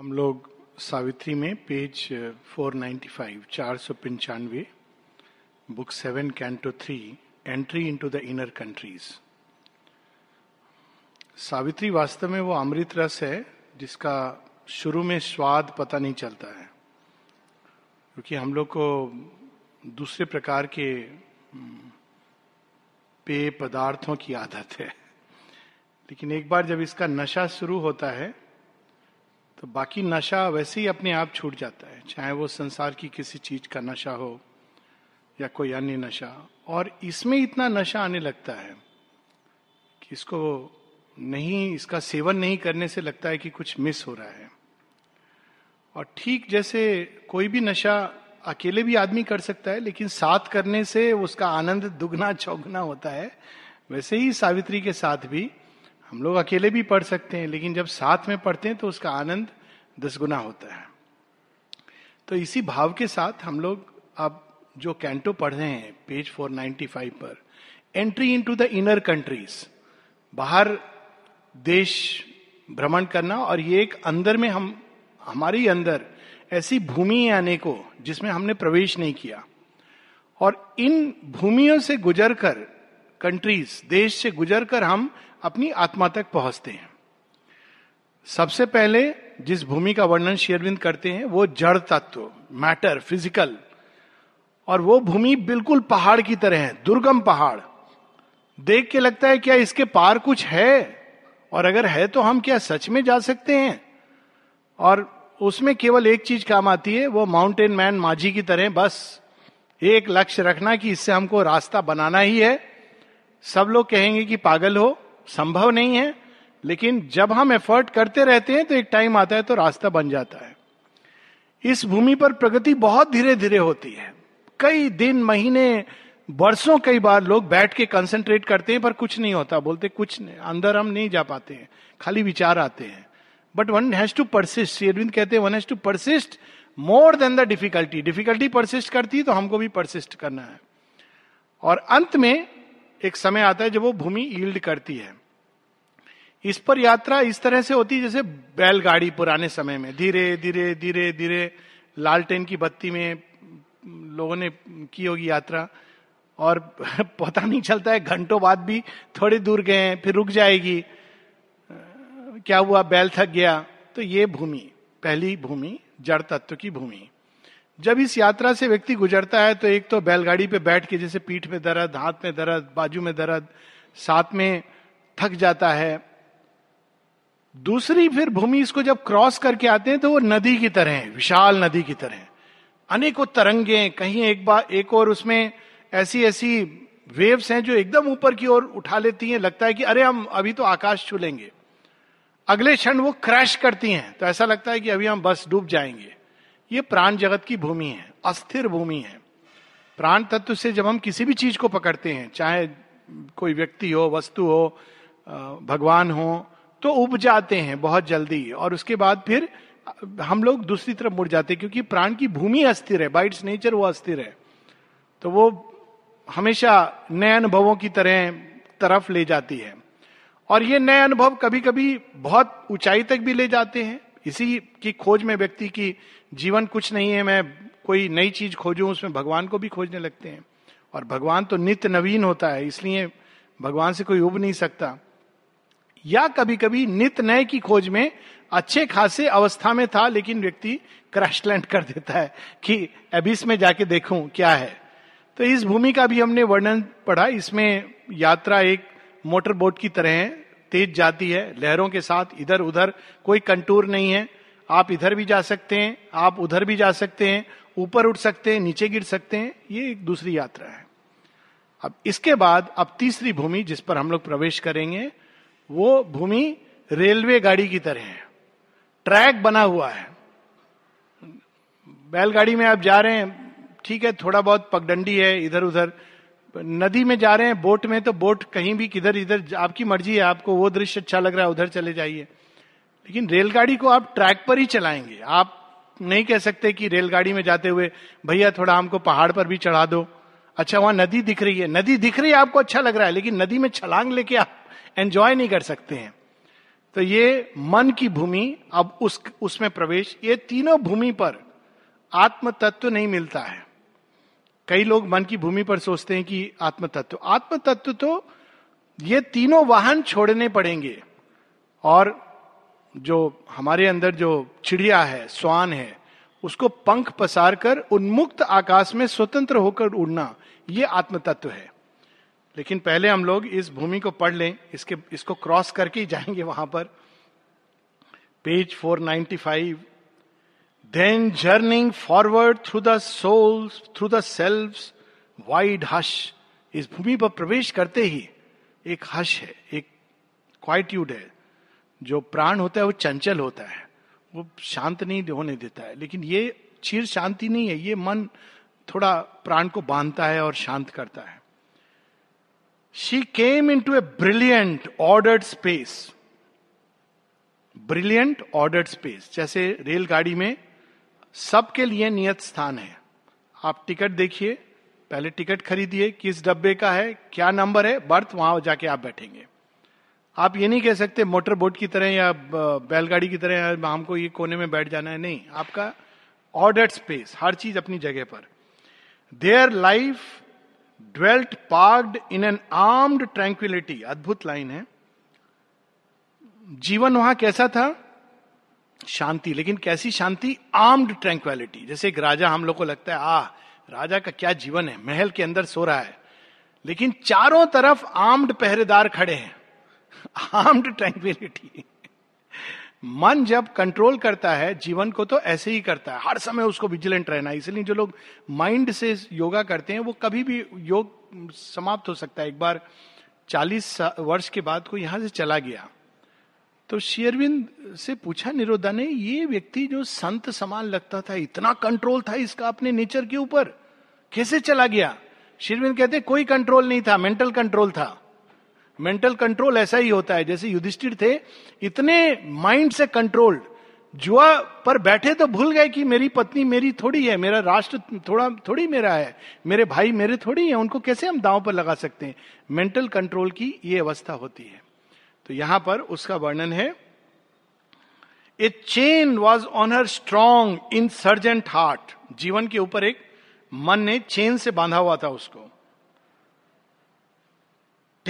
हम लोग सावित्री में पेज 495 चार सौ पंचानवे book seven canto three entry into the inner countries Savitri वास्तव में वो अमृत रस है, जिसका शुरू में स्वाद पता नहीं चलता है, क्योंकि हम लोग को दूसरे प्रकार के पेय पदार्थों की आदत है। लेकिन एक बार जब इसका नशा शुरू होता है तो बाकी नशा वैसे ही अपने आप छूट जाता है, चाहे वो संसार की किसी चीज़ का नशा हो या कोई अन्य नशा। और इसमें इतना नशा आने लगता है कि इसको नहीं, इसका सेवन नहीं करने से लगता है कि कुछ मिस हो रहा है। और ठीक जैसे कोई भी नशा अकेले भी आदमी कर सकता है, लेकिन साथ करने से उसका आनंद दुगना, चौगुना होता है। वैसे ही सावित्री के साथ भी हम लोग अकेले भी पढ़ सकते हैं, लेकिन जब साथ में पढ़ते हैं तो उसका आनंद दस गुना होता है। तो इसी भाव के साथ हम लोग अब जो कैंटो पढ़ रहे हैं, पेज 495 पर, entry into the inner countries, बाहर देश भ्रमण करना और ये एक अंदर में हम, हमारे अंदर ऐसी भूमि आने को जिसमें हमने प्रवेश नहीं किया। और इन भूमियों से गुजर कर कंट्रीज़, देश से गुजर कर हम अपनी आत्मा तक पहुँचते हैं। सबसे पहले जिस भूमि का वर्णन शेयरविंद करते हैं, वो जड़ तत्व मैटर फ़िज़िकल और वो भूमि बिल्कुल पहाड़ की तरह है, दुर्गम पहाड़। देख के लगता है, क्या इसके पार कुछ है? और अगर है तो हम क्या सच में जा सकते हैं? और उसमें केवल एक चीज़ काम आती है, वो माउंटेन मैन माझी की तरह, बस। एक लक्ष्य रखना कि इससे हमको रास्ता बनाना ही है। सब लोग कहेंगे कि पागल हो, संभव नहीं है। लेकिन जब हम एफर्ट करते रहते हैं तो एक टाइम आता है तो रास्ता बन जाता है। इस भूमि पर प्रगति बहुत धीरे धीरे होती है। कई दिन, महीने, वर्षों, कई बार लोग बैठ के कंसंट्रेट करते हैं, पर कुछ नहीं होता। बोलते, कुछ नहीं, अंदर हम नहीं जा पाते हैं। खाली विचार आते हैं। But one has to persist Aurobindo कहते हैं one has to persist more than the difficulty difficulty persist करती है तो हमको भी परसिस्ट करना है। और अंत में एक समय आता है जब वो भूमि ईल्ड करती है। इस पर यात्रा इस तरह से होती जैसे बैलगाड़ी पुराने समय में। धीरे धीरे धीरे धीरे लालटेन की बत्ती में लोगों ने की होगी यात्रा। और पता नहीं चलता है, घंटों बाद भी थोड़ी दूर गए फिर रुक जाएगी। क्या हुआ? बैल थक गया। तो ये भूमि, पहली भूमि, जड़ तत्व की भूमि। जब इस यात्रा से व्यक्ति गुजरता है तो एक तो बैलगाड़ी पे बैठ के जैसे पीठ में दर्द, हाथ में दर्द, बाजू में दर्द, साथ में थक जाता है। दूसरी फिर भूमि इसको जब क्रॉस करके आते हैं तो वो नदी की तरह है, विशाल नदी की तरह अनेकों तरंगे कहीं एक बार एक और उसमें ऐसी ऐसी वेव्स हैं जो एकदम ऊपर की ओर उठा लेती हैं, लगता है कि अरे हम अभी तो आकाश छू लेंगे। अगले क्षण वो क्रैश करती हैं तो ऐसा लगता है कि अभी हम बस डूब जाएँगे। ये प्राण जगत की भूमि है, अस्थिर भूमि है। प्राण तत्व से जब हम किसी भी चीज़ को पकड़ते हैं, चाहे कोई व्यक्ति हो, वस्तु हो भगवान हो तो उब जाते हैं बहुत जल्दी, और उसके बाद फिर हम लोग दूसरी तरफ़ मुड़ जाते हैं, क्योंकि प्राण की भूमि अस्थिर है बाइट्स नेचर वो अस्थिर है। तो वो हमेशा नए अनुभवों की तरह तरफ़ ले जाती है। और ये नए अनुभव कभी कभी बहुत ऊंचाई तक भी ले जाते हैं। इसी की खोज में व्यक्ति की जीवन कुछ नहीं है, मैं कोई नई चीज़ खोजूं, उसमें भगवान को भी खोजने लगते हैं। और भगवान तो नित्य नवीन होता है, इसलिए भगवान से कोई उब नहीं सकता। या कभी कभी नित नए की खोज में अच्छे खासे अवस्था में था, लेकिन व्यक्ति क्रैशलैंड कर देता है कि अबिस में जाके देखूँ क्या है। तो इस भूमि का भी हमने वर्णन पढ़ा। इसमें यात्रा एक मोटर बोट की तरह है, तेज जाती है, लहरों के साथ इधर उधर कोई कंटूर नहीं है। आप इधर भी जा सकते हैं, आप उधर भी जा सकते हैं, ऊपर उठ सकते हैं, नीचे गिर सकते हैं, ये एक दूसरी यात्रा है। अब इसके बाद, अब तीसरी भूमि जिस पर हम लोग प्रवेश करेंगे वो भूमि रेलवे गाड़ी की तरह है। ट्रैक बना हुआ है। बैलगाड़ी में आप जा रहे हैं, ठीक है, थोड़ा बहुत पगडंडी है इधर उधर नदी में जा रहे हैं, बोट में तो बोट कहीं भी किधर इधर, आपकी मर्ज़ी है, आपको वो दृश्य अच्छा लग रहा है, उधर चले जाइए। लेकिन रेलगाड़ी को आप ट्रैक पर ही चलाएँगे। आप नहीं कह सकते कि रेलगाड़ी में जाते हुए, भैया, थोड़ा हमको पहाड़ पर भी चढ़ा दो। अच्छा वहाँ नदी दिख रही है। नदी दिख रही है, आपको अच्छा लग रहा है, लेकिन नदी में छलांग लेके आप एंजॉय नहीं कर सकते हैं। तो ये मन की भूमि, अब उस, उसमें प्रवेश, ये तीनों भूमि पर आत्म तत्व नहीं मिलता है। कई लोग मन की भूमि पर सोचते हैं कि आत्म तत्व आत्म तत्व तो ये तीनों वाहन छोड़ने पड़ेंगे। और जो हमारे अंदर जो चिड़िया है, स्वान है, उसको पंख पसार कर, उन्मुक्त आकाश में स्वतंत्र होकर उड़ना, ये आत्म तत्व है। लेकिन पहले हम लोग इस भूमि को पढ़ लें, इसके, इसको क्रॉस करके ही जाएँगे वहाँ पर। Page 495 then journeying forward through the souls through the self wide hush इस भूमि पर प्रवेश करते ही एक हश है, एक क्वाइट्यूड है। जो प्राण होता है, वो चंचल होता है। वो शांत नहीं होने देता है। लेकिन ये चीर शांति नहीं है, ये मन थोड़ा प्राण को बांधता है और शांत करता है। She came into a brilliant ordered space brilliant ordered space जैसे रेलगाड़ी में सबके लिए नियत स्थान है। आप टिकट देखिए। पहले टिकट खरीदिए। किस डब्बे का है? क्या नंबर है? बर्थ, वहाँ जाके आप बैठेंगे। आप ये नहीं कह सकते मोटर बोट की तरह या बैलगाड़ी की तरह हमको ये कोने में बैठ जाना है। नहीं। आपका ऑर्डर्ड स्पेस हर चीज़ अपनी जगह पर। There life dwelt parked in an armed tranquillity अद्भुत लाइन है। जीवन वहाँ कैसा था? शांति, लेकिन कैसी शांति? आर्म्ड ट्रैंक्विलिटी जैसे एक राजा हम लोग को लगता है आ राजा का क्या जीवन है? महल के अंदर सो रहा है। लेकिन चारों तरफ़ आर्म्ड पहरेदार खड़े हैं। आर्म्ड ट्रैंक्विलिटी मन जब कंट्रोल करता है, जीवन को तो ऐसे ही करता है। हर समय उसको विजिलेंट रहना है। इसलिए जो लोग माइंड से योगा करते हैं, वो कभी भी योग समाप्त हो सकता है। एक बार चालीस वर्ष के बाद को यहाँ से चला गया। तो शेरविंद से पूछा निरोधा ने, ये व्यक्ति जो संत समान लगता था, इतना कंट्रोल था इसका अपने नेचर के ऊपर, कैसे चला गया? शेरविंद कहते कोई कंट्रोल नहीं था मेंटल कंट्रोल था। मेंटल कंट्रोल ऐसा ही होता है, जैसे युधिष्ठिर थे, इतने माइंड से कंट्रोल्ड जुआ पर बैठे तो भूल गए कि मेरी पत्नी मेरी थोड़ी है, मेरा राष्ट्र थोड़ा, थोड़ी मेरा है, मेरे भाई मेरे थोड़ी है, उनको कैसे हम दांव पर लगा सकते हैं? मेंटल कंट्रोल की ये अवस्था होती है। तो यहाँ पर उसका वर्णन है a chain was on her strong insurgent heart जीवन के ऊपर एक मन ने चेन से बांधा हुआ था उसको।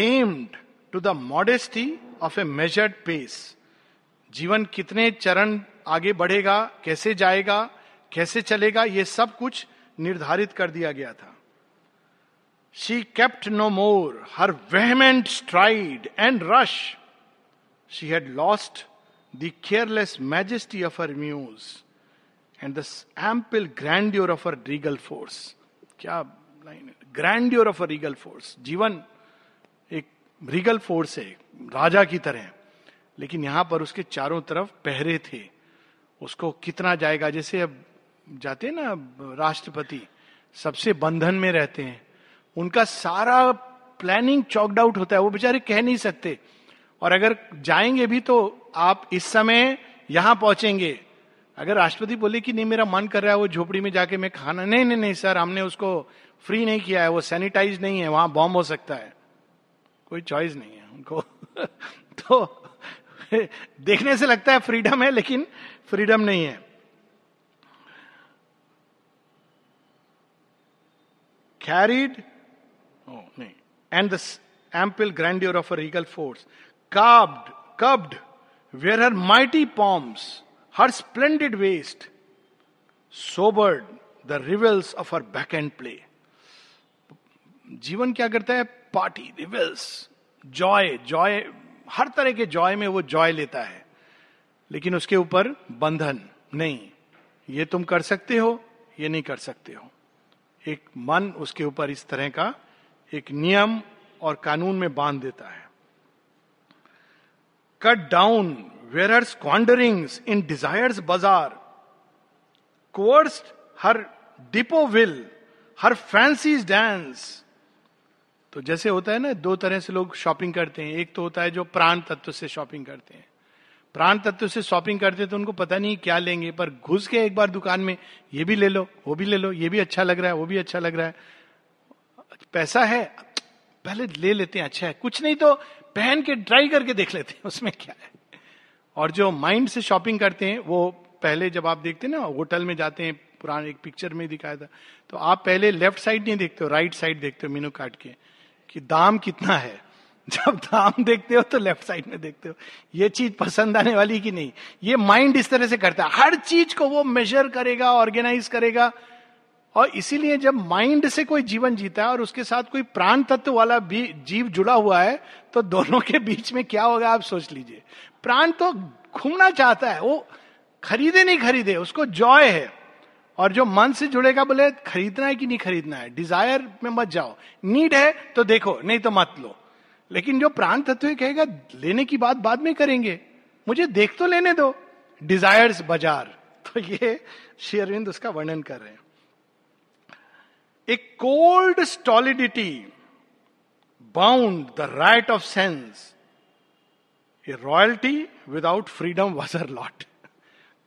Tamed to the modesty of a measured pace जीवन कितने चरण आगे बढ़ेगा, कैसे जाएगा, कैसे चलेगा, ये सब कुछ निर्धारित कर दिया गया था। She kept no more her vehement stride and rush she had lost the careless majesty of her muse and the ample grandeur of her regal force क्या line grandeur of a regal force जीवन regal force है राजा की तरह। लेकिन यहाँ पर उसके चारों तरफ़ पहरे थे। उसको कितना जाएगा? जैसे अब जाते हैं ना राष्ट्रपति, सबसे बंधन में रहते हैं। उनका सारा प्लानिंग चॉकड आउट होता है। वो बेचारे कह नहीं सकते। और अगर जाएँगे भी तो आप इस समय यहाँ पहुँचेंगे। अगर राष्ट्रपति बोले कि नहीं, मेरा मन कर रहा है वो झोपड़ी में जाके मैं खाना नहीं नहीं नहीं, सर, हमने उसको फ्री नहीं किया है। वो सैनिटाइज नहीं है। वहाँ बॉम्ब हो सकता है। कोई चॉइस नहीं है उनको। तो देखने से लगता है फ्रीडम है, लेकिन फ्रीडम नहीं है। Carried and the ample grandeur of a regal force curbed curbed were her mighty pomps her splendid waste sobered the revels of her bacchant play जीवन क्या करता है? पार्टी रिवेल्स जॉय जॉय हर तरह के जॉय में वो जॉय लेता है। लेकिन उसके ऊपर बंधन नहीं। ये तुम कर सकते हो, ये नहीं कर सकते हो। एक मन उसके ऊपर इस तरह का एक नियम और कानून में बाँध देता है। Cut down were squanderings in desire's bazaar coerced her despot will her fancies dance तो जैसे होता है ना, दो तरह से लोग शॉपिंग करते हैं। एक तो होता है जो प्राण तत्व से शॉपिंग करते हैं। प्राण तत्व से शॉपिंग करते हैं तो उनको पता नहीं क्या लेंगे, पर घुस के एक बार दुकान में, ये भी ले लो, वो भी ले लो, ये भी अच्छा लग रहा है, वो भी अच्छा लग रहा है। पैसा है, पहले ले लेते हैं अच्छा है। कुछ नहीं तो पहन के ट्राई करके देख लेते हैं, उसमें क्या है। और जो माइंड से शॉपिंग करते हैं, वो पहले जब आप देखते हैं ना, होटल में जाते हैं, पुराने एक पिक्चर में दिखाया था तो आप पहले लेफ़्ट साइड नहीं देखते हो राइट साइड देखते हो मीनू काट के। कि दाम कितना है? जब दाम देखते हो तो लेफ़्ट साइड में देखते हो। ये चीज़ पसंद आने वाली कि नहीं? ये माइंड इस तरह से करता है। हर चीज़ को वो मेजर करेगा ऑर्गेनाइज करेगा। और इसीलिए जब माइंड से कोई जीवन जीता है और उसके साथ कोई प्राण तत्व वाला भी जीव जुड़ा हुआ है तो दोनों के बीच में क्या होगा आप सोच लीजिए। प्राण तो घूमना चाहता है, वो खरीदे नहीं खरीदे, उसको जॉय है। और जो मन से जुड़ेगा बोले, खरीदना है कि नहीं खरीदना है? डिज़ायर में मत जाओ। नीड है तो देखो, नहीं तो मत लो। लेकिन जो प्राण तत्व कहेगा, लेने की बात बाद में करेंगे। मुझे देख तो लेने दो। डिजायर्स बाज़ार तो ये शेरविंद उसका वर्णन कर रहे हैं। Cold stolidity bound the riot of sense a royalty without freedom was her lot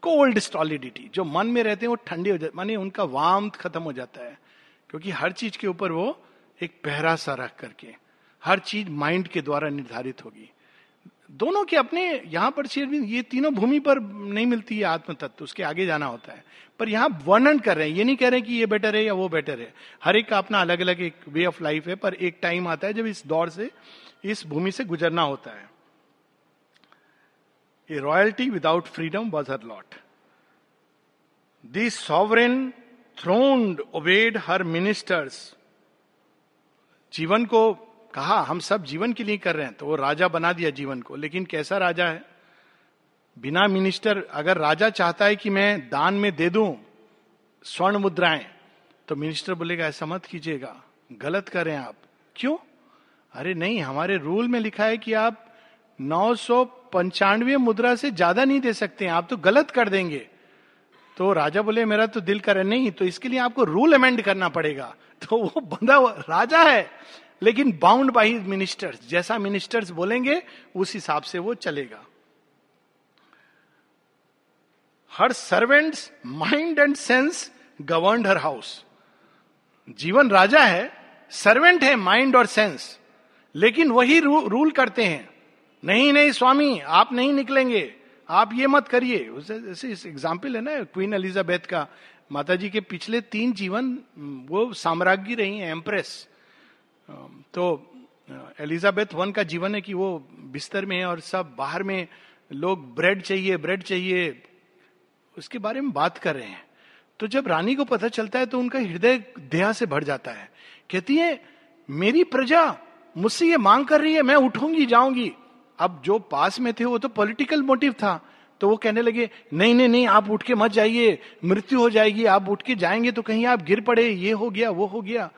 cold stolidity जो मन में रहते हैं वो ठंडे हो जाते, मानी उनका वाम खत्म हो जाता है, क्योंकि हर चीज़ के ऊपर वो एक पहरा सा रख करके, हर चीज़ माइंड के द्वारा निर्धारित होगी। दोनों के अपने, यहाँ पर ये तीनों भूमि पर नहीं मिलती है आत्म तत्व उसके आगे जाना होता है। पर यहाँ वर्णन कर रहे हैं, ये नहीं कह रहे कि ये बेटर है या वो बेटर है। हर एक का अपना अलग अलग एक वे ऑफ़ लाइफ है, पर एक टाइम आता है जब इस दौर से, इस भूमि से गुजरना होता है। A royalty without freedom was her lot this sovereign throned obeyed her ministers जीवन को कहा, हम सब जीवन के लिए कर रहे हैं। तो वो राजा बना दिया जीवन को। लेकिन कैसा राजा है? बिना मिनिस्टर अगर राजा चाहता है कि मैं दान में दे दूँ, स्वर्ण मुद्राएँ तो मिनिस्टर बोलेगा, ऐसा मत कीजिएगा। गलत कर आप। क्यों? अरे नहीं, हमारे रूल में लिखा है कि आप नौ सौ पंचानवे मुद्रा से ज़्यादा नहीं दे सकते आप तो गलत कर देंगे। तो राजा बोले मेरा तो दिल करे नहीं तो इसके लिए आपको रूल अमेंड करना पड़ेगा। तो वो बंदा राजा है लेकिन बाउंड बाई मिनिस्टर्स जैसा मिनिस्टर्स बोलेंगे उस हिसाब से वो चलेगा। Her servants mind and sense govern her house जीवन राजा है सर्वेंट है माइंड और सेंस लेकिन वही रू, रूल करते हैं। नहीं नहीं, स्वामी, आप नहीं निकलेंगे। आप ये मत करिए। जैसे एग्ज़ाम्पल है ना क्वीन एलिजाबेथ का। माता जी के पिछले तीन जीवन वो साम्राज्ञी रही है एम्प्रेस तो एलिजाबेथ वन का जीवन है कि वो बिस्तर में है और सब बाहर में, लोग ब्रेड चाहिए ब्रेड चाहिए, उसके बारे में बात कर रहे हैं। तो जब रानी को पता चलता है तो उनका हृदय दया से भर जाता है। कहती है, मेरी प्रजा, मुझसे ये मांग कर रही है, मैं उठूँगी, जाऊँगी। अब जो पास में थे, वो तो पॉलिटिकल मोटिव था। तो वो कहने लगे, नहीं नहीं नहीं, आप उठ के मत जाइए, मृत्यु हो जाएगी, आप उठ के जाएँगे तो कहीं आप गिर पड़े, ये हो गया, वो हो गया।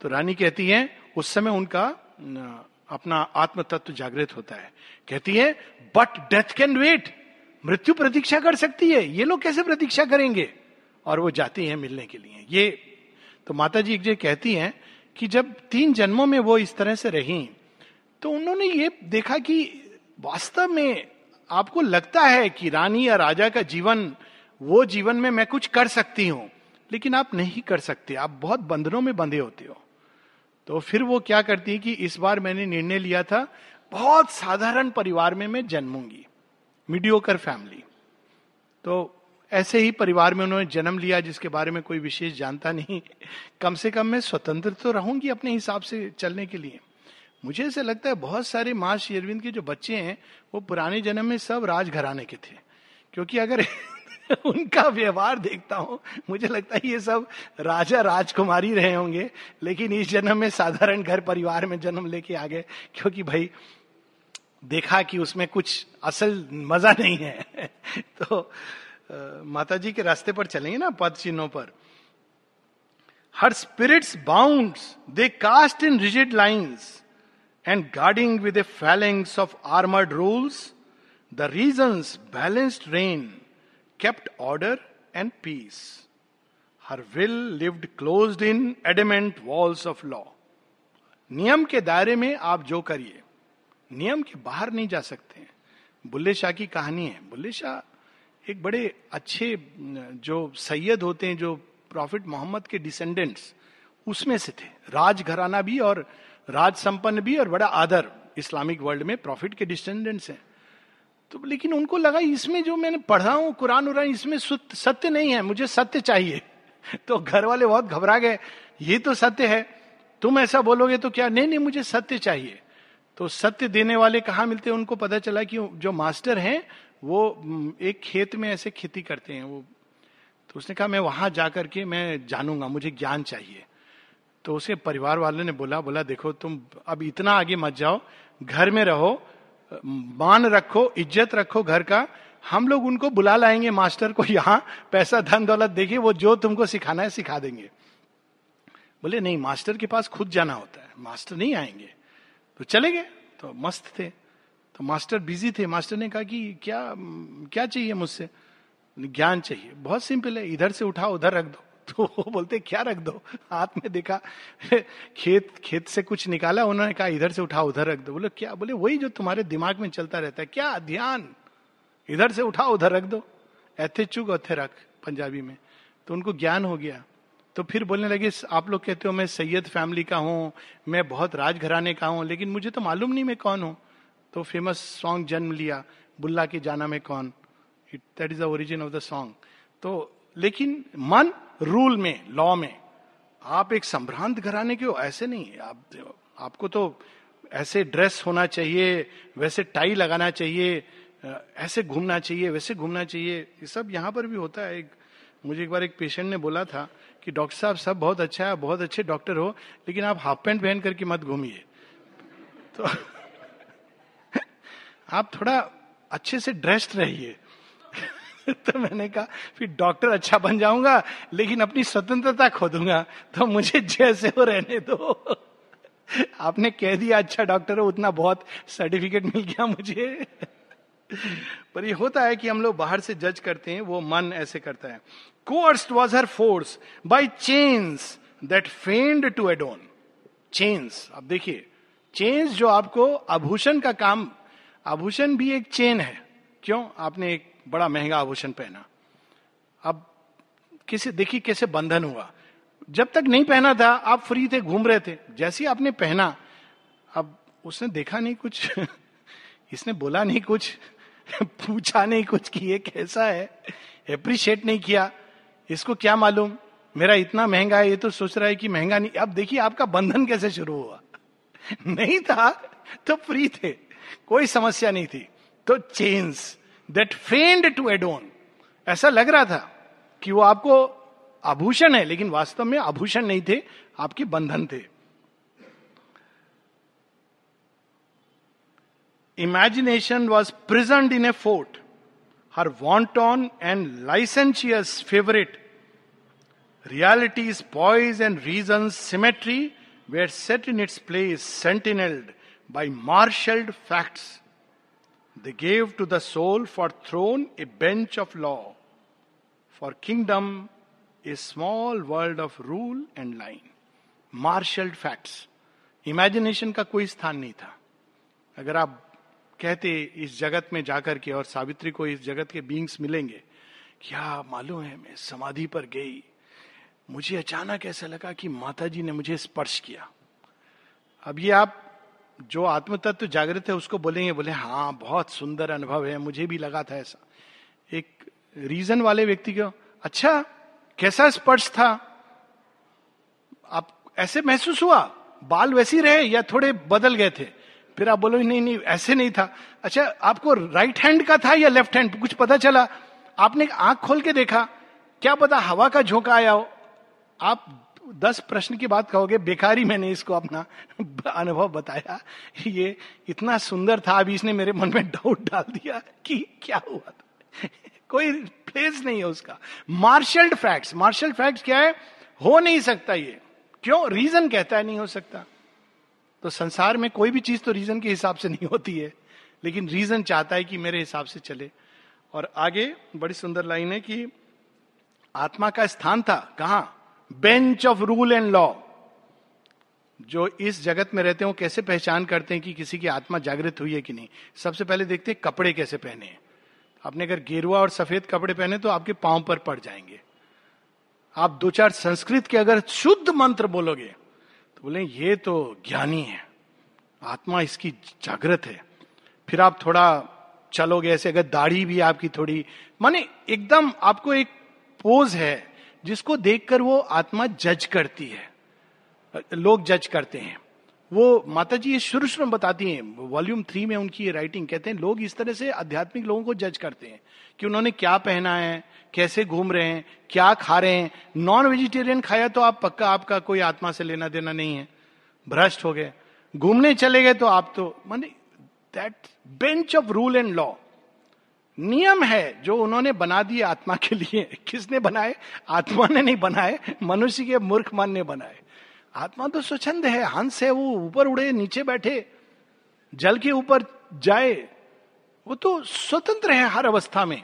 तो रानी कहती है, उस समय उनका अपना आत्म तत्व जागृत होता है। कहती है बट डेथ कैन वेट मृत्यु प्रतीक्षा कर सकती है। ये लोग कैसे प्रतीक्षा करेंगे? और वो जाती हैं मिलने के लिए। ये तो माता जी एक कहती हैं कि जब तीन जन्मों में वो इस तरह से रही तो उन्होंने ये देखा कि वास्तव में आपको लगता है कि रानी या राजा का जीवन, वो जीवन में मैं कुछ कर सकती हूँ, लेकिन आप नहीं कर सकते। आप बहुत बंधनों में बंधे होते हो। तो फिर वो क्या करती है कि इस बार मैंने निर्णय लिया था, बहुत साधारण परिवार में मैं जन्मूँगी मीडियोकर फैमिली तो ऐसे ही परिवार में उन्होंने जन्म लिया, जिसके बारे में कोई विशेष जानता नहीं। कम से कम मैं स्वतंत्र तो रहूँगी अपने हिसाब से चलने के लिए। मुझे ऐसा लगता है बहुत सारे माँ शेरविंद के जो बच्चे हैं, वो पुराने जन्म में सब राजघराने के थे। क्योंकि अगर उनका व्यवहार देखता हूँ, मुझे लगता है ये सब राजा राजकुमारी रहे होंगे, लेकिन इस जन्म में साधारण घर परिवार में जन्म लेके आ गए, क्योंकि भाई, देखा कि उसमें कुछ असल मज़ा नहीं है। तो माता जी के रास्ते पर चलेंगे ना पद चिन्हों पर। Her spirits bound they cast in rigid lines and guarding with a phalanx of armoured rules the reasons balanced reign kept order and peace. Her will lived closed in adamant walls of law. नियम के दायरे में आप जो करिए, नियम के बाहर नहीं जा सकते बुल्ले शाह की कहानी है बुल्ले शाह एक बड़े अच्छे, जो सैयद होते हैं, जो प्रॉफिट मोहम्मद के डिसेंडेंट्स उसमें से थे राज घराना भी और राज संपन्न भी और बड़ा आदर इस्लामिक वर्ल्ड में प्रॉफिट के डिसेंडेंट्स हैं। तो लेकिन उनको लगा, इसमें जो मैंने पढ़ा हूँ, कुरान उरान इसमें सत्य नहीं है, मुझे सत्य चाहिए। तो घर वाले बहुत घबरा गए, ये तो सत्य है, तुम ऐसा बोलोगे तो क्या? नहीं नहीं, मुझे सत्य चाहिए। तो सत्य देने वाले कहा मिलते हैं? उनको पता चला कि जो मास्टर हैं, वो एक खेत में ऐसे खेती करते हैं, वो। तो उसने कहा, मैं वहाँ जाकर के, मैं जानूँगा, मुझे ज्ञान चाहिए। तो उसे परिवार वाले ने बोला बोला, देखो, तुम अब इतना आगे मत जाओ, घर में रहो, मान रखो, इज़्ज़त रखो घर का, हम लोग उनको बुला लाएँगे, मास्टर को यहाँ पैसा, धन, दौलत देखिए, वो जो तुमको सिखाना है, सिखा देंगे. बोले, नहीं, मास्टर के पास खुद जाना होता है, मास्टर नहीं आएँगे। तो चले गए तो मस्त थे। तो मास्टर बिज़ी थे, मास्टर ने कहा कि, क्या क्या चाहिए मुझसे? ज्ञान चाहिए, बहुत सिंपल है, इधर से उठा उधर रख दो। तो वो बोलते, क्या रख दो? हाथ में देखा, खेत खेत से कुछ निकाला, उन्होंने कहा, इधर से उठा उधर रख दो। बोले, क्या? बोले, वही जो तुम्हारे दिमाग में चलता रहता है। क्या? ध्यान? इधर से उठा उधर रख दो। ऐथे चुग ओथे रख, पंजाबी में। तो उनको ज्ञान हो गया। तो फिर बोलने लगे, आप लोग कहते हो, मैं सैयद फैमिली का हूँ, मैं बहुत राजघराने का हूँ, लेकिन मुझे तो मालूम नहीं मैं कौन हूँ। तो फ़ेमस सॉन्ग जन्म लिया, बुल्ला के जाना में कौन? It that is the origin of the song तो लेकिन मन रूल में, लॉ में, आप एक संभ्रांत घराने के हो, ऐसे नहीं आप आपको तो ऐसे ड्रेस होना चाहिए, वैसे टाई लगाना चाहिए ऐसे घूमना चाहिए, वैसे घूमना चाहिए। ये सब यहाँ पर भी होता है। एक, मुझे एक बार एक पेशेंट ने बोला था कि, डॉक्टर साहब, सब बहुत अच्छा है, बहुत अच्छे डॉक्टर हो, लेकिन आप हाफ़ पैंट पहन करके मत घूमिए। तो आप थोड़ा अच्छे से ड्रेस्ड रहिए। तो मैंने कहा, फिर डॉक्टर अच्छा बन जाऊँगा, लेकिन अपनी स्वतंत्रता खो दूँगा तो मुझे जैसे हो रहने दो। आपने कह दिया अच्छा डॉक्टर हो, उतना बहुत सर्टिफिकेट मिल गया मुझे। पर ये होता है कि हम लोग बाहर से जज करते हैं, वो मन ऐसे करता है। Coerced was her force by chains that feigned to adorn chains अब देखिए चेन्स जो आपको आभूषण का काम, आभूषण भी एक चेन है। क्यों? आपने एक बड़ा महँगा आभूषण पहना। अब किसे, देखिए कैसे बंधन हुआ। जब तक नहीं पहना था, आप फ्री थे, घूम रहे थे, जैसे आपने पहना, अब उसने देखा नहीं कुछ, इसने बोला नहीं कुछ, पूछा नहीं कुछ कि ये कैसा है अप्रिशिएट नहीं किया। इसको क्या मालूम, मेरा इतना महँगा है, ये तो सोच रहा है कि महँगा नहीं। अब देखिए आपका बंधन कैसे शुरू हुआ। नहीं था तो फ्री थे, कोई समस्या नहीं थी। तो chains that feigned to adorn ऐसा लग रहा था कि वो आपको आभूषण है, लेकिन वास्तव में आभूषण नहीं थे, आपके बंधन थे। Imagination was present in a fort her want on and licentious favourite realities boys and reason symmetry where set in its place sentinelled by marshalled facts They gave to the soul for throne a bench of law, for kingdom a small world of rule and line. Marshalled facts imagination का कोई स्थान नहीं था। अगर आप कहते इस जगत में जाकर के और सावित्री को इस जगत के बींग्स मिलेंगे क्या मालूम है मैं समाधि पर गई? मुझे अचानक ऐसा लगा कि माता जी ने मुझे स्पर्श किया। अब ये आप जो आत्म तत्व जागृत है, उसको बोलेंगे बोले हाँ बहुत सुंदर अनुभव है, मुझे भी लगा था ऐसा। एक रीजन वाले व्यक्ति को अच्छा कैसा स्पर्श था? आप ऐसे महसूस हुआ? बाल वैसी रहे या थोड़े बदल गए थे? फिर आप बोलो नहीं नहीं, ऐसे नहीं था। अच्छा आपको राइट हैंड का था या लेफ़्ट हैंड कुछ पता चला? आपने आँख खोल के देखा? क्या पता हवा का झोंका आया हो? आप दस प्रश्न की बात कहोगे, बेकारी मैंने इसको अपना अनुभव बताया। ये इतना सुंदर था, अभी इसने मेरे मन में डाउट डाल दिया कि क्या हुआ था। कोई प्लेस नहीं है उसका। मार्शल्ड फैक्ट्स मार्शल फैक्ट्स क्या है? हो नहीं सकता ये। क्यों? रीजन कहता है, नहीं हो सकता। तो संसार में कोई भी चीज़ तो रीजन के हिसाब से नहीं होती है। लेकिन रीजन चाहता है कि मेरे हिसाब से चले। और आगे बड़ी सुंदर लाइन है कि आत्मा का स्थान था, कहा? Bench of rule and law. जो इस जगत में रहते हैं, वो कैसे पहचान करते हैं कि किसी की आत्मा जागृत हुई है कि नहीं? सबसे पहले देखते हैं कपड़े कैसे पहने हैं। आपने अगर गेरुआ और सफ़ेद कपड़े पहने तो आपके पाँव पर पड़ जाएँगे। आप दो चार संस्कृत के अगर शुद्ध मंत्र बोलोगे तो बोले, ये तो ज्ञानी है। आत्मा इसकी जागृत है। फिर आप थोड़ा चलोगे, ऐसे अगर दाढ़ी भी आपकी थोड़ी, माने एकदम आपको एक पोज है जिसको देखकर वो आत्मा जज करती है, लोग जज करते हैं। वो माता जी ये शुरू शुरू बताती हैं, वॉल्यूम थ्री में उनकी ये राइटिंग कहते हैं, लोग इस तरह से आध्यात्मिक लोगों को जज करते हैं कि उन्होंने क्या पहना है, कैसे घूम रहे हैं, क्या खा रहे हैं। नॉन वेजिटेरियन खाया तो आप पक्का आपका कोई आत्मा से लेना देना नहीं है। भ्रष्ट हो गए। घूमने चले गए तो आप तो माने that bench of rule and law नियम है जो उन्होंने बना दिए आत्मा के लिए। किसने बनाए? आत्मा ने नहीं बनाए, मनुष्य के मूर्ख मन ने बनाए। आत्मा तो स्वच्छंद है, हंस है, वो ऊपर उड़े, नीचे बैठे, जल के ऊपर जाए, वो तो स्वतंत्र है हर अवस्था में।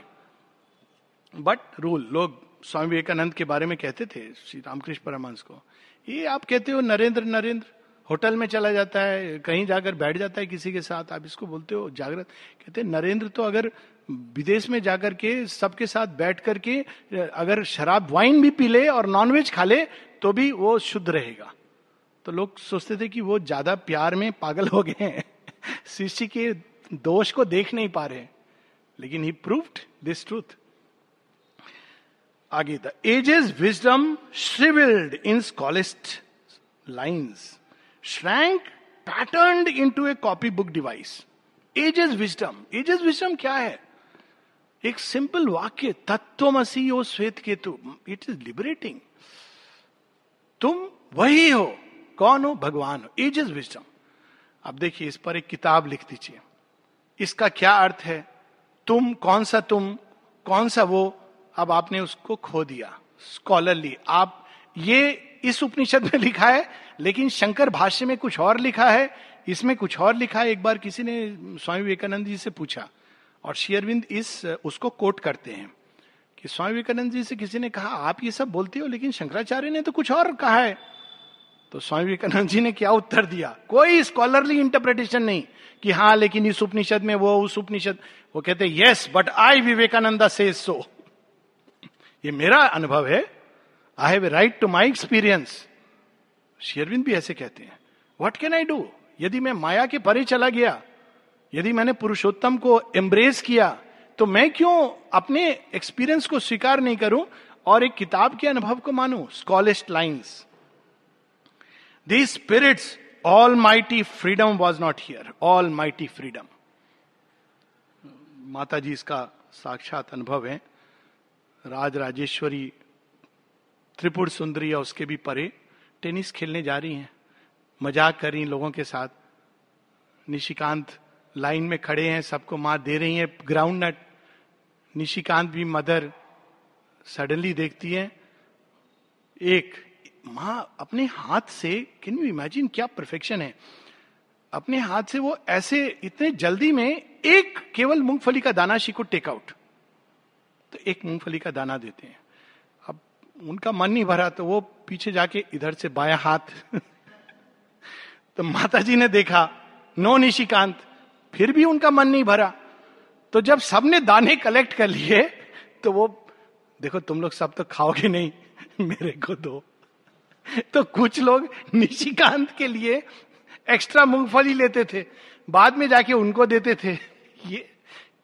बट रूल, लोग स्वामी विवेकानंद के बारे में कहते थे, श्री रामकृष्ण परमहंस को, ये आप कहते हो नरेंद्र नरेंद्र, होटल में चला जाता है, कहीं जाकर बैठ जाता है किसी के साथ, आप इसको बोलते हो, जागृत। कहते नरेंद्र तो अगर विदेश में जाकर के सबके साथ बैठ करके, अगर शराब वाइन भी पी ले और नॉनवेज खा ले तो भी वो शुद्ध रहेगा। तो लोग सोचते थे कि वो ज़्यादा प्यार में पागल हो गए हैं। के दोष को देख नहीं पा रहे लेकिन ही प्रूव्ड दिस ट्रूथ आगे the ages wisdom shrivelled in scholiast lines shrank pattern into a copy book device ages wisdom ages wisdom क्या है? एक सिंपल वाक्य तत्वमसी ओ श्वेत केतु इट इज़ लिबरेटिंग तुम वही हो, कौन हो? भगवान हो। इज़ विजडम अब देखिए, इस पर एक किताब लिख दीजिए। इसका क्या अर्थ है? तुम कौन सा तुम, कौन सा वो? अब आपने उसको खो दिया। स्कॉलरली आप ये इस उपनिषद में लिखा है, लेकिन शंकर भाष्य में कुछ और लिखा है। इसमें कुछ और लिखा है। एक बार किसी ने स्वामी विवेकानंद जी से पूछा और शेयरविंद इस उसको कोट करते हैं कि स्वामी विवेकानंद जी से किसी ने कहा, आप ये सब बोलते हो, लेकिन शंकराचार्य ने तो कुछ और कहा है। तो स्वामी विवेकानंद जी ने क्या उत्तर दिया? कोई स्कॉलरली इंटरप्रिटेशन नहीं कि हाँ लेकिन इस उपनिषद में वो, उस उपनिषद, वो कहते, यस, बट आई विवेकानंदा से सो। ये मेरा अनुभव है। I have right to my experience शेरविंद भी ऐसे कहते हैं। वट कैन आई डू यदि मैं माया के परे चला गया यदि मैंने पुरुषोत्तम को एम्ब्रेस किया तो मैं क्यों अपने एक्सपीरियंस को स्वीकार नहीं करूँ और एक किताब के अनुभव को मानू? Scholiast lines the spirits almighty freedom was not here almighty freedom Mata ji इसका साक्षात अनुभव है। राज राजेश्वरी त्रिपुर सुंदरी या उसके भी परे टेनिस खेलने जा रही हैं। मज़ाक कर रही लोगों के साथ। निशिकांत लाइन में खड़े हैं, सबको माँ दे रही है। ग्राउंड नट, निशिकांत भी मदर सडनली देखती है। एक, माँ अपने हाथ से, कैन यू इमेजिन क्या परफेक्शन है? अपने हाथ से वो ऐसे इतने जल्दी में एक केवल मूंगफली का दाना शी को टेक आउट तो एक मूंगफली का दाना देते हैं। अब उनका मन नहीं भरा तो वो पीछे जाके इधर से बाया हाथ। तो माता जी ने देखा, नो निशिकांत फिर भी उनका मन नहीं भरा। तो जब सबने दाने कलेक्ट कर लिए तो वो, देखो, तुम लोग सब तो खाओगे नहीं, मेरे को दो। तो कुछ लोग निशिकांत के लिए एक्स्ट्रा मूंगफली लेते थे। बाद में जाके उनको देते थे। ये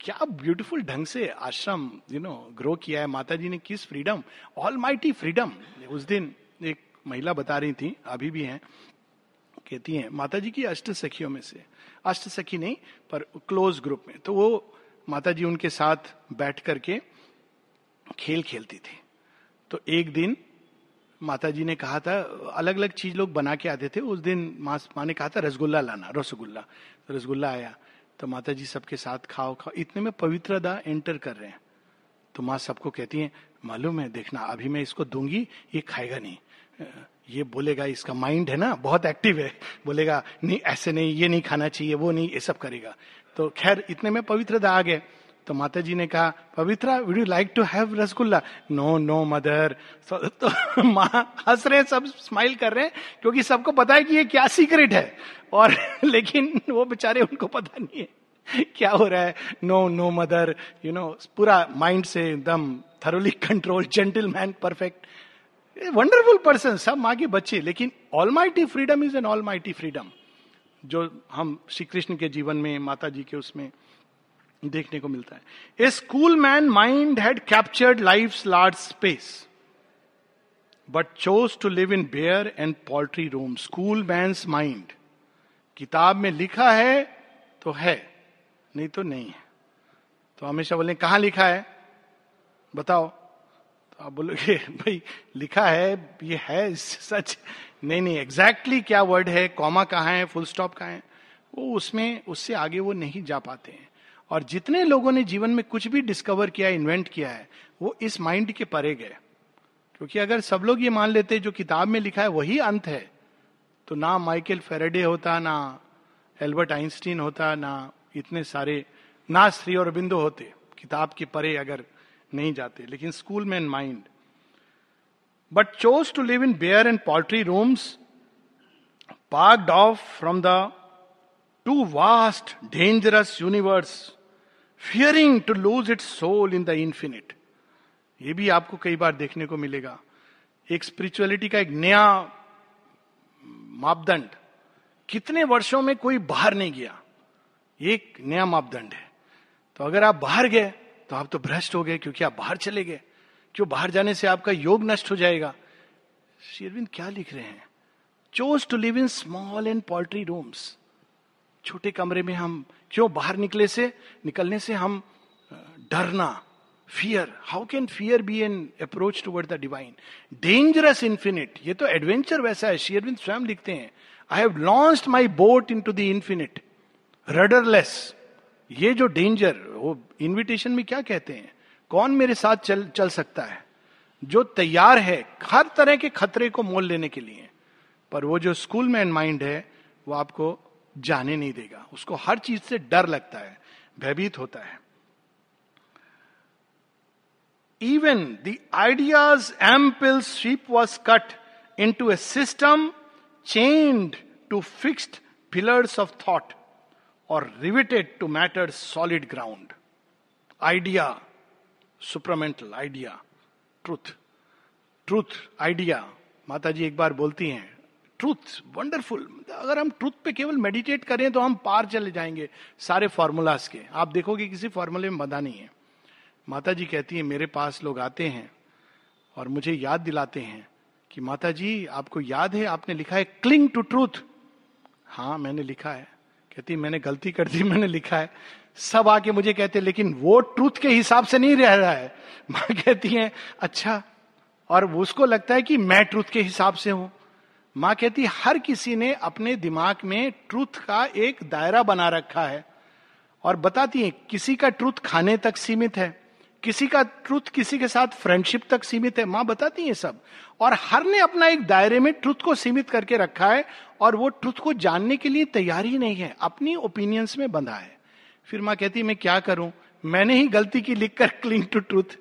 क्या ब्यूटीफुल ढंग से आश्रम यू नो ग्रो किया है। माता जी ने किस फ्रीडम ऑल माइटी फ्रीडम उस दिन एक महिला बता रही थी, अभी भी हैं, कहती हैं माता जी की अष्ट सखियों में से अष्ट सखी नहीं, पर क्लोज ग्रुप में। तो वो माता जी उनके साथ बैठ करके खेल खेलती थी। तो एक दिन माता जी ने कहा था अलग अलग चीज़ लोग बना के आते थे। उस दिन माँ माँ ने कहा था, रसगुल्ला लाना, रसगुल्ला। तो रसगुल्ला आया। तो माता जी सबके साथ खाओ खाओ। इतने में पवित्रता एंटर कर रहे हैं। तो माँ सबको कहती है, मालूम है, देखना, अभी मैं इसको दूँगी, ये खाएगा नहीं। ये बोलेगा, इसका माइंड है ना, बहुत एक्टिव है। बोलेगा, नहीं, ऐसे नहीं, ये नहीं खाना चाहिए, वो नहीं, ये सब करेगा। तो खैर, इतने में पवित्रता आ गए। तो माता जी ने कहा, Pavitra would you like to have rasgulla? No no mother तो माँ हंस रहे सब स्माइल कर रहे हैं, क्योंकि सबको पता है कि ये क्या सीक्रेट है। और लेकिन वो बेचारे, उनको पता नहीं है क्या हो रहा है। No no mother you know पूरा माइंड से एकदम thoroughly control gentleman perfect wonderful person सब माँ के बच्चे, लेकिन almighty freedom is an almighty freedom जो हम श्री कृष्ण के जीवन में माता जी के उसमें देखने को मिलता है। A schoolman mind had captured life large space but chose to live in bare and paltry room schoolman's mind किताब में लिखा है तो है, नहीं तो नहीं है। तो हमेशा बोले कहा लिखा है? बताओ। आप बोलोगे, भाई, लिखा है, ये है सच? नहीं नहीं एग्जैक्टली exactly क्या वर्ड है कॉमा कहाँ है फुल स्टॉप कहाँ है? वो उसमें, उससे आगे वो नहीं जा पाते हैं। और जितने लोगों ने जीवन में कुछ भी डिस्कवर किया इन्वेंट किया है, वो इस माइंड के परे गए। क्योंकि अगर सब लोग ये मान लेते, जो किताब में लिखा है, वही अंत है तो ना माइकल फेरेडे होता, ना एल्बर्ट आइंस्टीन होता, ना इतने सारे, ना श्री और बिंदु होते, किताब के परे अगर नहीं जाते, लेकिन स्कूल में mind. But chose to live in bare and paltry rooms parked off from the too vast dangerous universe fearing to lose it soul in the infinite ये भी आपको कई बार देखने को मिलेगा। एक स्पिरिचुअलिटी का एक नया मापदंड। कितने वर्षों में कोई बाहर नहीं गया? एक नया मापदंड है। तो अगर आप बाहर गए तो आप तो भ्रष्ट हो गए क्योंकि आप बाहर चले गए। क्यों बाहर जाने से आपका योग नष्ट हो जाएगा? शेरविंद क्या लिख रहे हैं? Chose to live in small and paltry rooms छोटे कमरे में हम क्यों बाहर निकले से, निकलने से हम डरना fear how can fear be an approach toward the divine dangerous infinite ये तो एडवेंचर वैसा है। शेयरविंद स्वयं लिखते हैं I have launch my boat into the infinite rudderless ये जो डेंजर वो इन्विटेशन में क्या कहते हैं? कौन मेरे साथ चल चल सकता है? जो तैयार है, हर तरह के खतरे को मोल लेने के लिए। पर वो जो स्कूल मैन माइंड है, वो आपको जाने नहीं देगा। उसको हर चीज़ से डर लगता है, भयभीत होता है। Even the ideas ample sweep was cut into a system chained to fixed pillars of thought or riveted to matter solid ground idea supramental idea truth truth idea Mata ji एक बार बोलती हैं ट्रूथ वंडरफुल अगर हम truth पे केवल meditate करें तो हम पार चले जाएँगे सारे फॉर्मूलाज के. आप देखोगे किसी फॉर्मूले में बधा नहीं है। माता जी कहती है, मेरे पास लोग आते हैं और मुझे याद दिलाते हैं कि माता जी आपको याद है, आपने लिखा है क्लिंग टू ट्रूथ हाँ मैंने लिखा है। कहती, मैंने गलती कर दी, मैंने लिखा है। सब आके मुझे कहते, लेकिन वो ट्रूथ के हिसाब से नहीं रह रहा है। माँ कहती है अच्छा और उसको लगता है कि मैं ट्रूथ के हिसाब से हूँ। माँ कहती, हर किसी ने अपने दिमाग में ट्रूथ का एक दायरा बना रखा है और बताती है, किसी का ट्रूथ खाने तक सीमित है। किसी का ट्रूथ किसी के साथ फ्रेंडशिप तक सीमित है? माँ बताती है सब। और हर ने अपना एक दायरे में ट्रूथ को सीमित करके रखा है और वो ट्रूथ को जानने के लिए तैयार ही नहीं है। अपनी ओपिनियंस में बंधा है। फिर माँ कहती मैं क्या करूँ? मैंने ही गलती की लिखकर क्लिंग टू ट्रूथ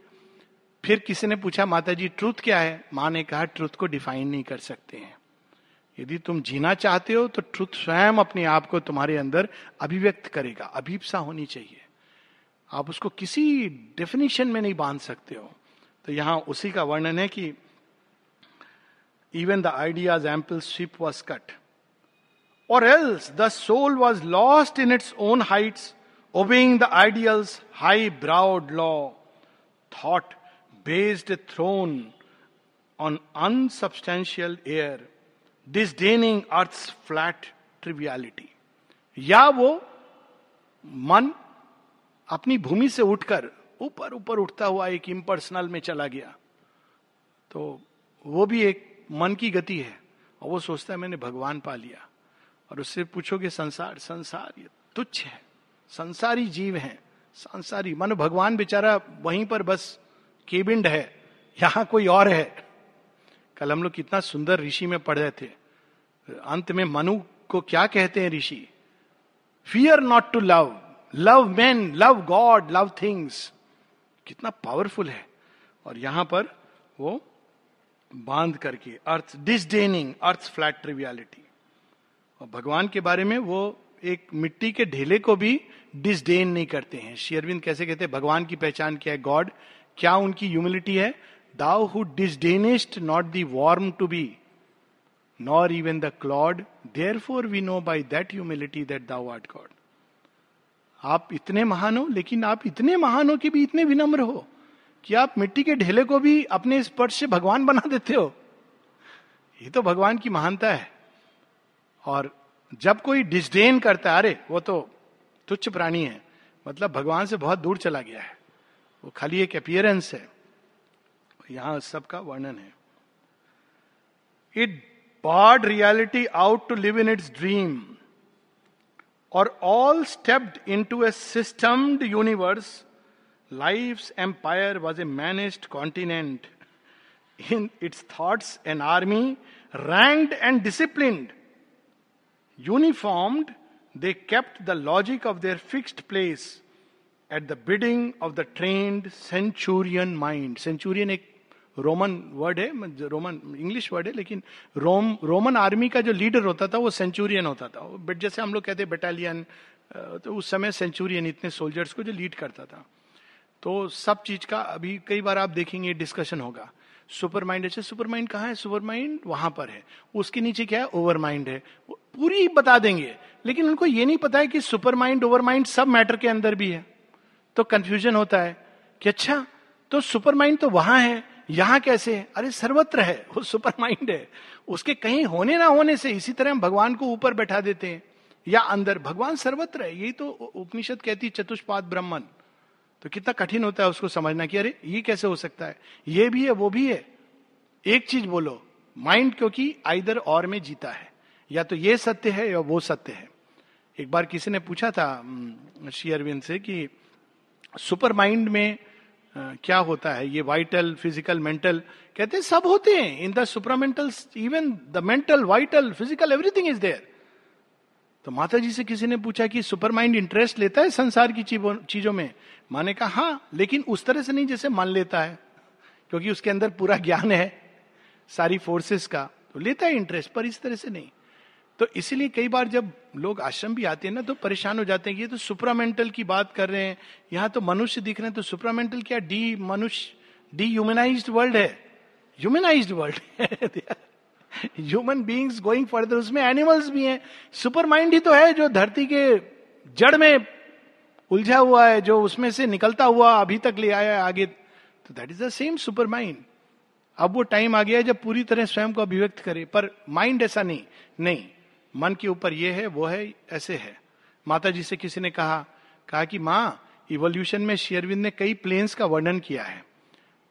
फिर किसी ने पूछा माता जी ट्रूथ क्या है? माँ ने कहा ट्रूथ को डिफाइन नहीं कर सकते हैं। यदि तुम जीना चाहते हो तो ट्रुथ स्वयं अपने आप को तुम्हारे अंदर अभिव्यक्त करेगा। अभिप्सा होनी चाहिए। आप उसको किसी डेफिनेशन में नहीं बाँध सकते हो। तो यहाँ उसी का वर्णन है कि even the ideas ample ship was cut or else the soul was lost in its own heights obeying the ideal high browed law thought based throne on unsubstantial air this earth flat triviality या वो मन अपनी भूमि से उठकर ऊपर ऊपर उठता हुआ एक इम्पर्सनल में चला गया। तो वो भी एक मन की गति है और वो सोचता है, मैंने भगवान पा लिया। और उससे पूछोगे, संसार संसार ये तुच्छ है। संसारी जीव है। संसारी मन भगवान बेचारा वहीं पर बस केबिंड है। यहाँ कोई और है। कल हम लोग कितना सुंदर ऋषि में पढ़ रहे थे। अंत में मनु को क्या कहते हैं ऋषि? Fear not to love love man love God love things कितना पावरफुल है। और यहाँ पर वो बाँध करके अर्थ डिसडेनिंग अर्थ फ्लैट ट्रिवियलिटी और भगवान के बारे में वो एक मिट्टी के ढेले को भी डिसडेन नहीं करते हैं। शेयरविंद कैसे कहते हैं, भगवान की पहचान क्या है? गॉड क्या उनकी ह्यूमिलिटी है? Thou who disdainest not the worm to be nor even the clod therefore we know by that humility that thou art God आप इतने महान हो लेकिन आप इतने महान हो कि भी इतने विनम्र हो कि आप मिट्टी के ढेले को भी अपने स्पर्श से भगवान बना देते हो। ये तो भगवान की महानता है। और जब कोई डिस्डेन करता है अरे वो तो तुच्छ प्राणी है मतलब भगवान से बहुत दूर चला गया है। वो खाली एक अपियरेंस है। यहाँ सबका वर्णन है। It bowed reality out to live in its dream, or all stepped into a systemed universe, life's empire was a managed continent. In its thoughts, an army, ranked and disciplined. Uniformed, they kept the logic of their fixed place at the bidding of the trained centurion mind. Centurion एक Roman word है, Roman, English word है, लेकिन Rome, Roman army का जो leader होता था, वो Centurion होता था। बट जैसे हम लोग कहते हैं बटालियन तो उस समय सेंचुरियन इतने सोल्जर्स को जो लीड करता था। तो सब चीज़ का अभी कई बार आप देखेंगे डिस्कशन होगा। सुपर माइंड अच्छा सुपर माइंड कहाँ है? सुपर माइंड वहाँ पर है। उसके नीचे क्या है? ओवर माइंड है पूरी बता देंगे। लेकिन उनको ये नहीं पता है कि सुपर माइंड ओवर माइंड सब मैटर के अंदर भी है। तो कंफ्यूजन होता है कि अच्छा तो सुपर माइंड तो वहाँ है। यहाँ कैसे है? अरे, सर्वत्र है, वो सुपर माइंड है। उसके कहीं होने ना होने से इसी तरह हम भगवान को ऊपर बैठा देते हैं, या अंदर। भगवान सर्वत्र है, यही तो उपनिषद कहती चतुष्पाद ब्राह्मण तो कितना कठिन होता है उसको समझना कि अरे, ये कैसे हो सकता है? ये भी है, वो भी है। एक चीज़ बोलो, माइंड क्योंकि आइदर और में जीता है। या तो ये सत्य है, या वो सत्य है। एक बार किसी ने पूछा था श्री अरविंद से कि सुपर माइंड में क्या होता है? ये वाइटल फ़िज़िकल मेंटल कहते हैं, सब होते हैं। In the supramental even the mental vital physical everything is there तो माता जी से किसी ने पूछा कि सुपर माइंड इंटरेस्ट लेता है संसार की चीज़ों में? माने कहा हाँ लेकिन उस तरह से नहीं जैसे मान लेता है, क्योंकि उसके अंदर पूरा ज्ञान है, सारी फोर्सेस का। तो लेता है इंटरेस्ट पर इस तरह से नहीं। तो इसीलिए कई बार जब लोग आश्रम भी आते हैं ना तो परेशान हो जाते हैं ये तो सुपरामेंटल की बात कर रहे हैं। यहाँ तो मनुष्य दिख रहे हैं तो सुपरामेंटल क्या? डी मनुष्य डी ह्यूमनाइज वर्ल्ड है humanize world human beings going further उसमें एनिमल्स भी हैं। सुपर माइंड ही तो है जो धरती के जड़ में उलझा हुआ है, जो उसमें से निकलता हुआ अभी तक ले आया है आगे। तो that is the same supermind अब वो टाइम आ गया है जब पूरी तरह स्वयं को अभिव्यक्त करे। पर माइंड ऐसा नहीं। नहीं। मन के ऊपर ये है, वो है, ऐसे है। माता जी से किसी ने कहा कहा कि माँ इवोल्यूशन में शेयरविंद ने कई प्लेन्स का वर्णन किया है।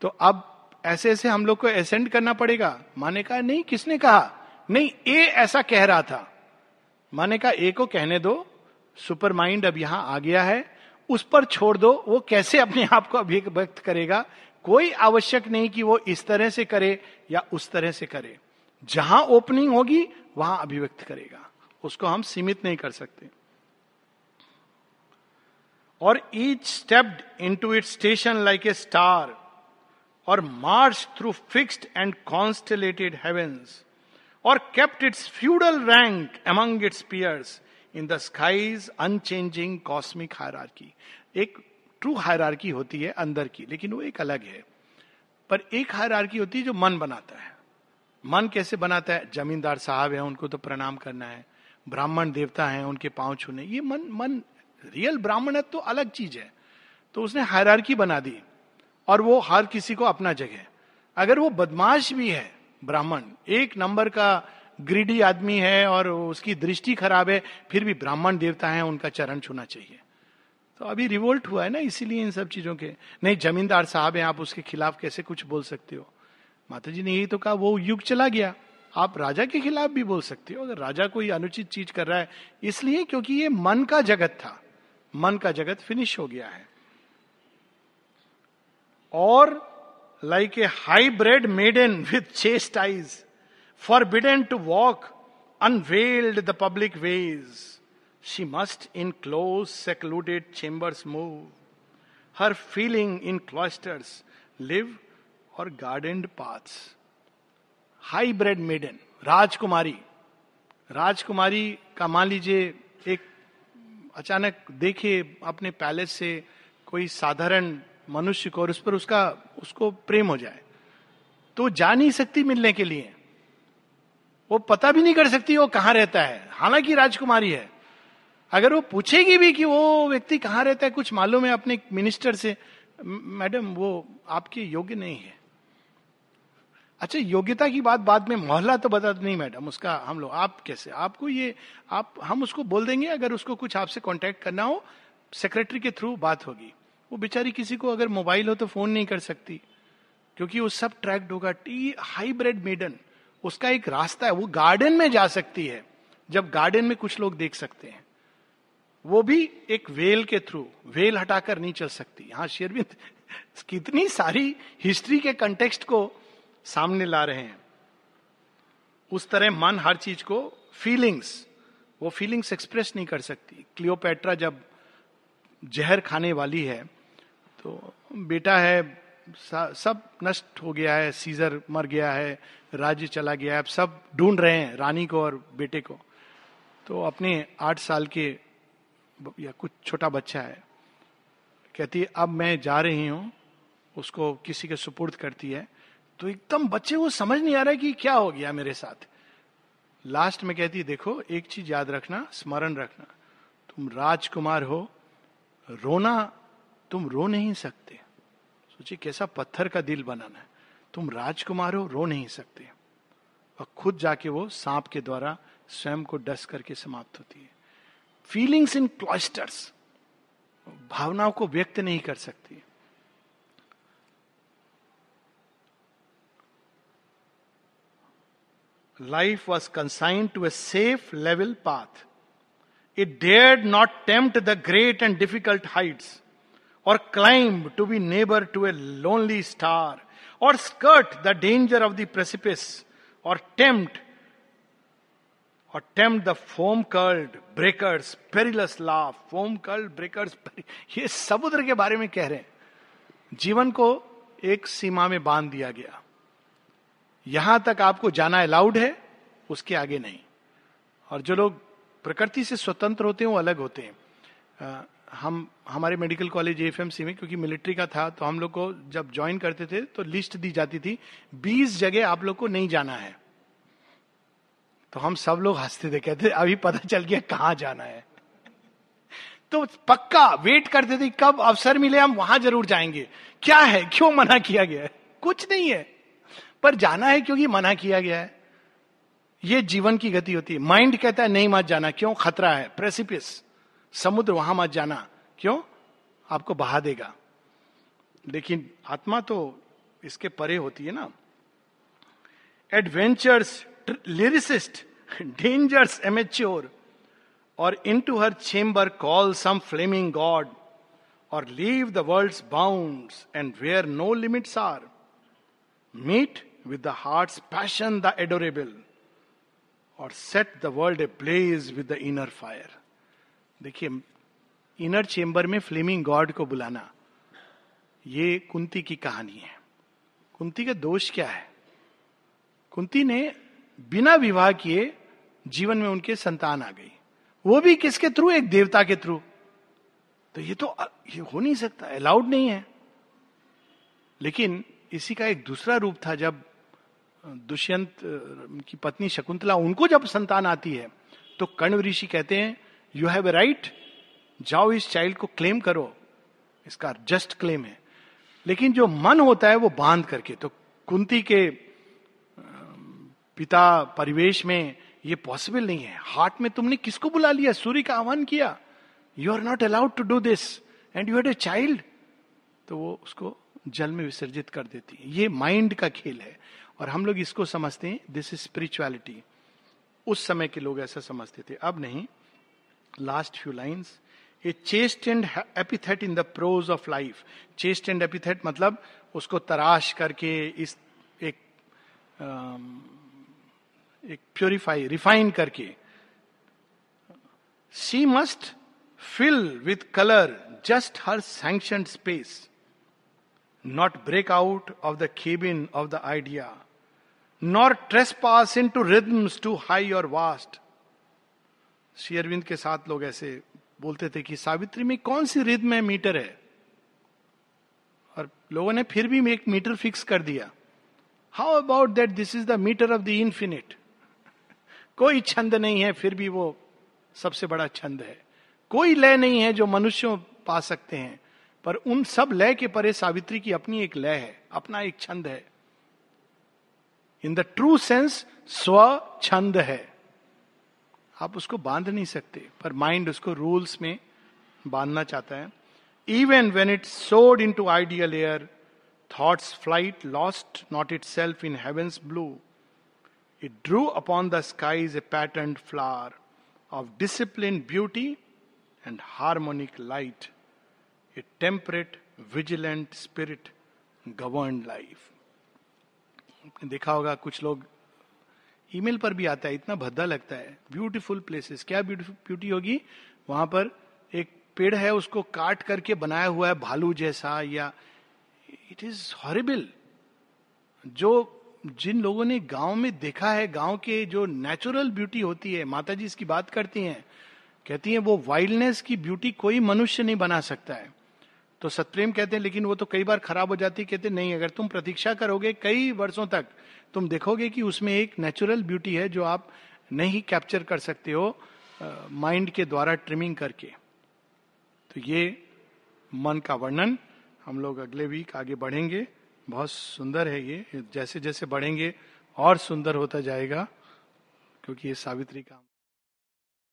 तो अब ऐसे ऐसे हम लोग को एसेंड करना पड़ेगा। माने कहा, नहीं, किसने कहा? नहीं, ए ऐसा कह रहा था। माने कहा, ए को कहने दो। सुपर माइंड अब यहाँ आ गया है। उस पर छोड़ दो। वो कैसे अपने आप को अभिव्यक्त करेगा? कोई आवश्यक नहीं कि वो इस तरह से करे या उस तरह से करे। जहाँ ओपनिंग होगी वहाँ अभिव्यक्त करेगा। उसको हम सीमित नहीं कर सकते। और each stepped into it station like a star और march through fixed and constellated heavens और kept its feudal rank among its peers in the skies unchanging cosmic hierarchy एक ट्रू हायरार्की होती है अंदर की, लेकिन वो एक अलग है। पर एक हायरार्की होती है जो मन बनाता है। मन कैसे बनाता है? जमींदार साहब है, उनको तो प्रणाम करना है। ब्राह्मण देवता है, उनके पाँव छूने। ये मन मन रियल ब्राह्मण तो अलग चीज़ है। तो उसने हायरार्की बना दी, और वो हर किसी को अपना जगह अगर वो बदमाश भी है, ब्राह्मण, एक नंबर का ग्रीडी आदमी है, और उसकी दृष्टि खराब है, फिर भी ब्राह्मण देवता है, उनका चरण छूना चाहिए। तो अभी रिवोल्ट हुआ है ना, इसीलिए इन सब चीज़ों के। नहीं, जमींदार साहब हैं, आप उसके खिलाफ कैसे कुछ बोल सकते हो? माता जी ने यही तो कहा, वो युग चला गया। आप राजा के खिलाफ भी बोल सकते हो, अगर राजा कोई अनुचित चीज़ कर रहा है, इसलिए क्योंकि ये मन का जगत था। मन का जगत फिनिश हो गया है। और like a high bred maiden with chaste eyes forbidden to walk unveiled the public ways she must in close secluded chambers move her feeling in clusters live or garden paths high bred maiden राजकुमारी राजकुमारी का मान लीजिए, एक अचानक देखे अपने palace से कोई साधारण मनुष्य को और उस पर उसका, उसको प्रेम हो जाए। तो जा नहीं सकती मिलने के लिए। वो पता भी नहीं कर सकती वो कहाँ रहता है। हालाँकि राजकुमारी है। अगर वो पूछेगी भी कि वो व्यक्ति कहाँ रहता है, कुछ मालूम है अपने मिनिस्टर से मैडम, वो आपके योग्य नहीं है। अच्छा योग्यता की बात बाद में, मोहल्ला तो बता, नहीं मैडम, उसका हम लोग, आप कैसे? आपको ये, आप, हम उसको बोल देंगे, अगर उसको कुछ आपसे कांटेक्ट करना हो सेक्रेटरी के थ्रू बात होगी। वो बेचारी किसी को अगर मोबाइल हो तो फ़ोन नहीं कर सकती, क्योंकि वो सब ट्रैक्ड होगा। टी हाईब्रिड मेडन उसका एक रास्ता है, वो गार्डन में जा सकती है, जब गार्डन में कुछ लोग देख सकते हैं। वो भी एक वेल के थ्रू वेल हटाकर नहीं चल सकती। हाँ शेरविंद, कितनी सारी हिस्ट्री के कंटेक्स्ट को सामने ला रहे हैं। उस तरह मन हर चीज़ को फीलिंग्स वो फीलिंग्स एक्सप्रेस नहीं कर सकती। क्लियोपेट्रा जब जहर खाने वाली है तो बेटा है सब नष्ट हो गया है सीजर मर गया है, राज्य चला गया है, अब सब ढूंढ रहे हैं रानी को और बेटे को। तो अपने आठ साल के या कुछ छोटा बच्चा है, कहती है, अब मैं जा रही हूँ, उसको किसी के सुपुर्द करती है तो एकदम बच्चे को समझ नहीं आ रहा है कि क्या हो गया मेरे साथ। लास्ट में कहती देखो, एक चीज़ याद रखना, स्मरण रखना। तुम राजकुमार हो, रोना, तुम रो नहीं सकते। सोचिए कैसा पत्थर का दिल बनाना है। तुम राजकुमार हो, रो नहीं सकते। और खुद जाके वो सांप के द्वारा स्वयं को डस करके समाप्त होती है। फीलिंग्स इन क्लॉस्टर्स भावनाओं को व्यक्त नहीं कर सकती life was consigned to a safe level path it dared not tempt the great and difficult heights or climb to be neighbour to a lonely star or skirt the danger of the precipice or tempt or tempt the foam curled breakers perilous laugh foam curled breakers ये समुद्र के बारे में कह रहे हैं। जीवन को एक सीमा में बाँध दिया गया। यहाँ तक आपको जाना अलाउड है उसके आगे नहीं। और जो लोग प्रकृति से स्वतंत्र होते हैं वो अलग होते हैं। आ, हम हमारे मेडिकल कॉलेज एफ़ में क्योंकि मिलिट्री का था तो हम लोग को जब ज्वाइन करते थे तो लिस्ट दी जाती थी बीस जगह आप लोग को नहीं जाना है। तो हम सब लोग हँसते थे कहते अभी पता चल गया कहाँ जाना है? तो पक्का वेट करते थे कब अवसर मिले हम वहाँ ज़रूर जाएँगे। क्या है? क्यों मना किया गया है? कुछ नहीं है। पर जाना है क्योंकि मना किया गया है। ये जीवन की गति होती है। माइंड कहता है, नहीं मत जाना। क्यों? खतरा है। प्रेसिपिस समुद्र, वहाँ मत जाना। क्यों? आपको बहा देगा। लेकिन आत्मा तो इसके परे होती है ना। Adventures lyricist dangers amateur or into her chamber call some flaming god or leave the world bound and where no limits are meet with the heart passion the adorable or set the world a place with the inner fire देखिए inner chamber में flaming God को बुलाना, ये कुंती की कहानी है। कुंती का दोष क्या है? कुंती ने बिना विवाह किए जीवन में उनके संतान आ गई। वो भी किसके थ्रू? एक देवता के थ्रू। तो ये तो ये हो नहीं सकता अलाउड नहीं है। लेकिन इसी का एक दूसरा रूप था, जब दुष्यंत की पत्नी शकुंतला, उनको जब संतान आती है तो कर्ण ऋषि कहते हैं यू हैव ए राइट जाओ इस चाइल्ड को क्लेम करो। इसका जस्ट क्लेम है। लेकिन जो मन होता है, वो बाँध करके तो कुंती के पिता परिवेश में ये पॉसिबल नहीं है। हार्ट में तुमने किसको बुला लिया? सूर्य का आह्वान किया। You are not allowed to do this and you had a child तो वो उसको जल में विसर्जित कर देती है। ये माइंड का खेल है। और हम लोग इसको समझते हैं दिस इज़ स्पिरिचुअलिटी उस समय के लोग ऐसा समझते थे। अब नहीं। Last few lines a chaste and epithet in the prose of life chaste and epithet मतलब उसको तराश करके इस एक एक प्योरीफाई रिफाइन करके। She must fill with colour just her sanction space not break out of the cabin of the idea pass into rhythms too high or vast Shri Arvind के साथ लोग ऐसे बोलते थे कि सावित्री में कौन सी रिद्म है मीटर है और लोगों ने फिर भी एक मीटर फिक्स कर दिया how about that this is the metre of the infinite कोई छंद नहीं है फिर भी वो सबसे बड़ा छंद है कोई लय नहीं है जो मनुष्यों पा सकते हैं पर उन सब लय के परे सावित्री की अपनी एक लय है अपना एक छंद है इन द ट्रू सेंस स्व छंद है आप उसको बाँध नहीं सकते, पर माइंड उसको रूल्स में बांधना चाहता है। Even when it soared into ideal air thoughts flight lost not itself in heavens blue it drew upon the skies a pattern flower of discipline beauty and harmonic light a temperate vigilant spirit govern life देखा होगा, कुछ लोग email पर भी आता है, इतना भद्दा लगता है। ब्यूटीफुल प्लेसेस क्या ब्यूटी होगी? वहाँ पर एक पेड़ है, उसको काट करके बनाया हुआ है, भालू जैसा, या इट इज़ हॉरिबल जो, जिन लोगों ने गाँव में देखा है, गाँव के जो नेचुरल ब्यूटी होती है माता जी इसकी बात करती हैं, कहती हैं, वो वाइल्डनेस की ब्यूटी कोई मनुष्य नहीं बना सकता है। तो सतप्रेम कहते हैं, लेकिन वो तो कई बार खराब हो जाती, कहते नहीं, अगर तुम प्रतीक्षा करोगे कई वर्षों तक, तुम देखोगे कि उसमें एक नेचुरल ब्यूटी है जो आप नहीं कैप्चर कर सकते हो माइंड के द्वारा ट्रिमिंग करके. तो ये मन का वर्णन, हम लोग अगले वीक आगे बढ़ेंगे। बहुत सुंदर है ये जैसे जैसे बढ़ेंगे, और सुंदर होता जाएगा, क्योंकि ये सावित्री का